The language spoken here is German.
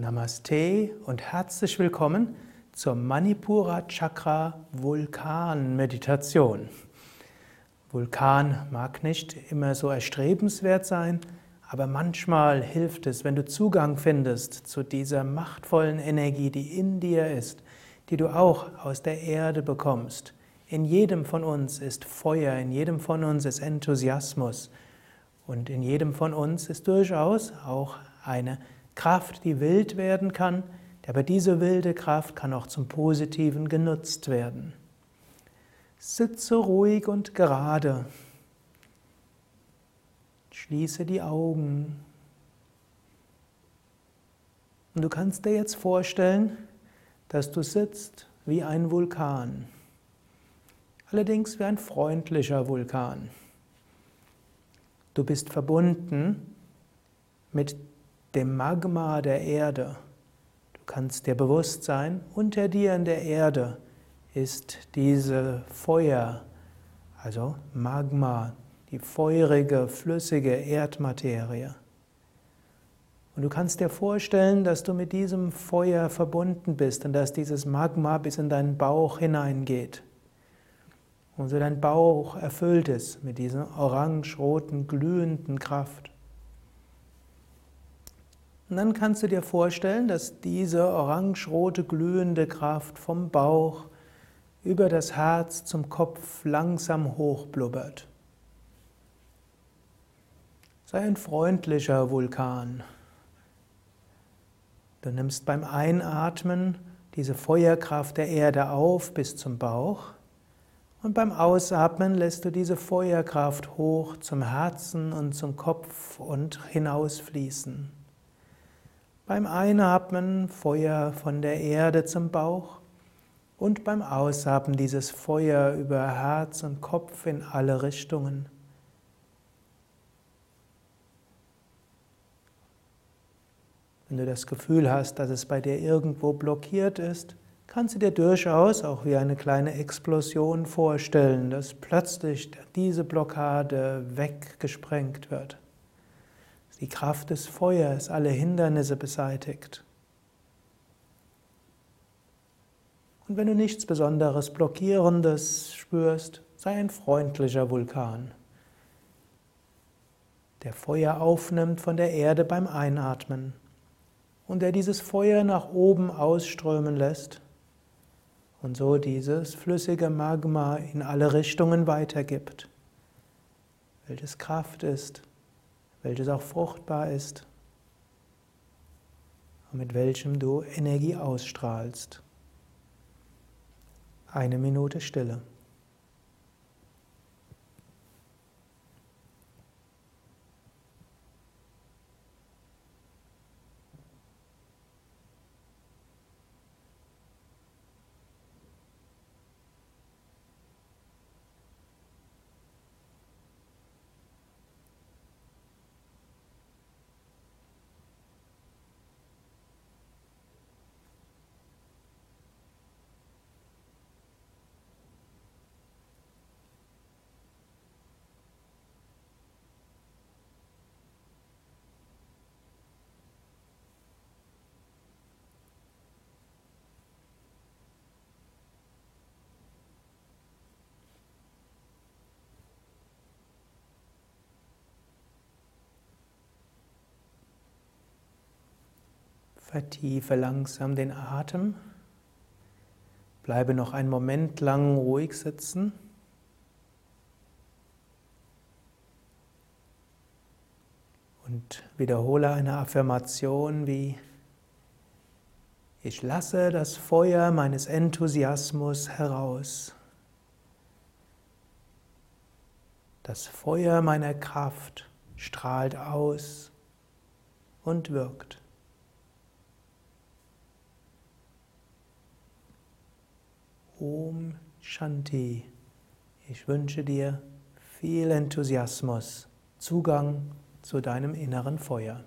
Namaste und herzlich willkommen zur Manipura Chakra Vulkan Meditation. Vulkan mag nicht immer so erstrebenswert sein, aber manchmal hilft es, wenn du Zugang findest zu dieser machtvollen Energie, die in dir ist, die du auch aus der Erde bekommst. In jedem von uns ist Feuer, in jedem von uns ist Enthusiasmus und in jedem von uns ist durchaus auch eine Kraft, die wild werden kann, aber diese wilde Kraft kann auch zum Positiven genutzt werden. Sitze ruhig und gerade. Schließe die Augen. Und du kannst dir jetzt vorstellen, dass du sitzt wie ein Vulkan. Allerdings wie ein freundlicher Vulkan. Du bist verbunden mit dem Magma der Erde. Du kannst dir bewusst sein, unter dir in der Erde ist diese Feuer, also Magma, die feurige, flüssige Erdmaterie. Und du kannst dir vorstellen, dass du mit diesem Feuer verbunden bist und dass dieses Magma bis in deinen Bauch hineingeht. Und so dein Bauch erfüllt ist mit dieser orange-roten, glühenden Kraft. Und dann kannst du dir vorstellen, dass diese orange-rote glühende Kraft vom Bauch über das Herz zum Kopf langsam hochblubbert. Sei ein freundlicher Vulkan. Du nimmst beim Einatmen diese Feuerkraft der Erde auf bis zum Bauch und beim Ausatmen lässt du diese Feuerkraft hoch zum Herzen und zum Kopf und hinausfließen. Beim Einatmen Feuer von der Erde zum Bauch und beim Ausatmen dieses Feuer über Herz und Kopf in alle Richtungen. Wenn du das Gefühl hast, dass es bei dir irgendwo blockiert ist, kannst du dir durchaus auch wie eine kleine Explosion vorstellen, dass plötzlich diese Blockade weggesprengt wird. Die Kraft des Feuers alle Hindernisse beseitigt. Und wenn du nichts Besonderes Blockierendes spürst, sei ein freundlicher Vulkan, der Feuer aufnimmt von der Erde beim Einatmen und der dieses Feuer nach oben ausströmen lässt und so dieses flüssige Magma in alle Richtungen weitergibt, welches Kraft ist welches auch fruchtbar ist und mit welchem du Energie ausstrahlst. Eine Minute Stille. Vertiefe langsam den Atem. Bleibe noch einen Moment lang ruhig sitzen. Und wiederhole eine Affirmation wie Ich lasse das Feuer meines Enthusiasmus heraus. Das Feuer meiner Kraft strahlt aus und wirkt. Om Shanti. Ich wünsche dir viel Enthusiasmus, Zugang zu deinem inneren Feuer.